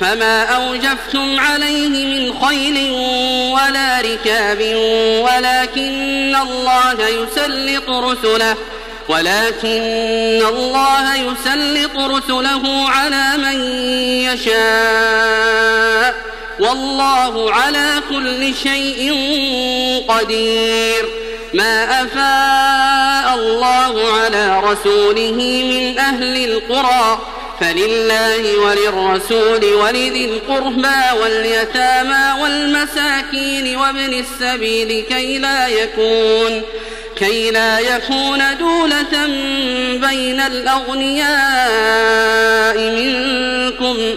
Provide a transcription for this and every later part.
فما أوجفتم عليه من خيل ولا ركاب ولكن الله يسلط رسله ولكن الله يسلط رسله على من يشاء والله على كل شيء قدير. ما أفاء الله على رسوله من أهل القرى فلله وللرسول ولذي القربى واليتامى والمساكين وابن السبيل كي لا يكون كي لا يكون دولة بين الأغنياء منكم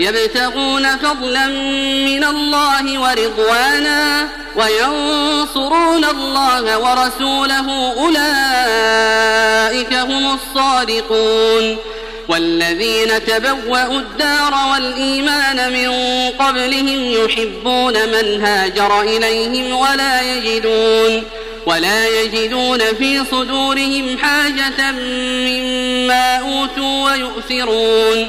يبتغون فضلا من الله ورضوانا وينصرون الله ورسوله أولئك هم الصادقون والذين تبوأوا الدار والإيمان من قبلهم يحبون من هاجر إليهم ولا يجدون ولا يجدون في صدورهم حاجة مما أوتوا ويؤثرون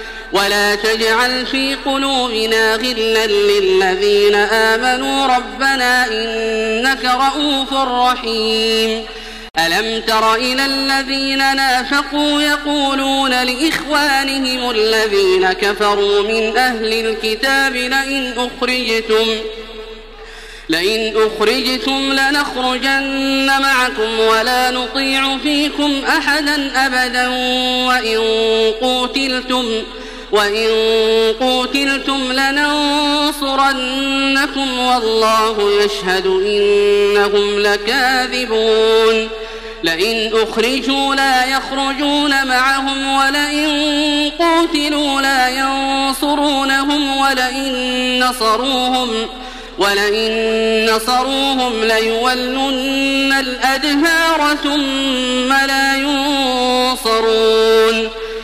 ولا تجعل في قلوبنا غلا للذين آمنوا ربنا إنك رؤوف رحيم. ألم تر إلى الذين نافقوا يقولون لإخوانهم الذين كفروا من أهل الكتاب لئن أخرجتم لئن أخرجتم لنخرجن معكم ولا نطيع فيكم أحدا أبدا وإن قوتلتم وإن قوتلتم لننصرنكم والله يشهد إنهم لكاذبون لئن أخرجوا لا يخرجون معهم ولئن قوتلوا لا ينصرونهم ولئن نصروهم ولئن نصروهم ليولن الأدهار ثم لا ينصرون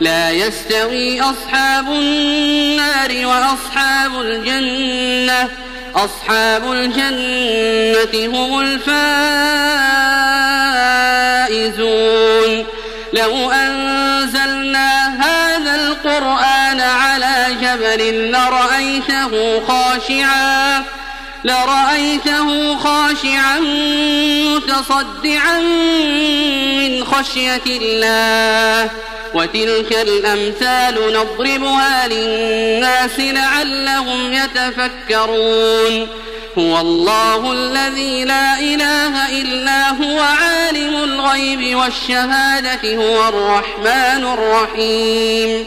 لا يستوي أصحاب النار وأصحاب الجنة. أصحاب الجنة هم الفائزون. لو أنزلنا هذا القرآن على جبل لرأيته خاشعاً. لرأيته خاشعا متصدعا من خشية الله وتلك الأمثال نضربها للناس لعلهم يتفكرون هو الله الذي لا إله إلا هو عالم الغيب والشهادة هو الرحمن الرحيم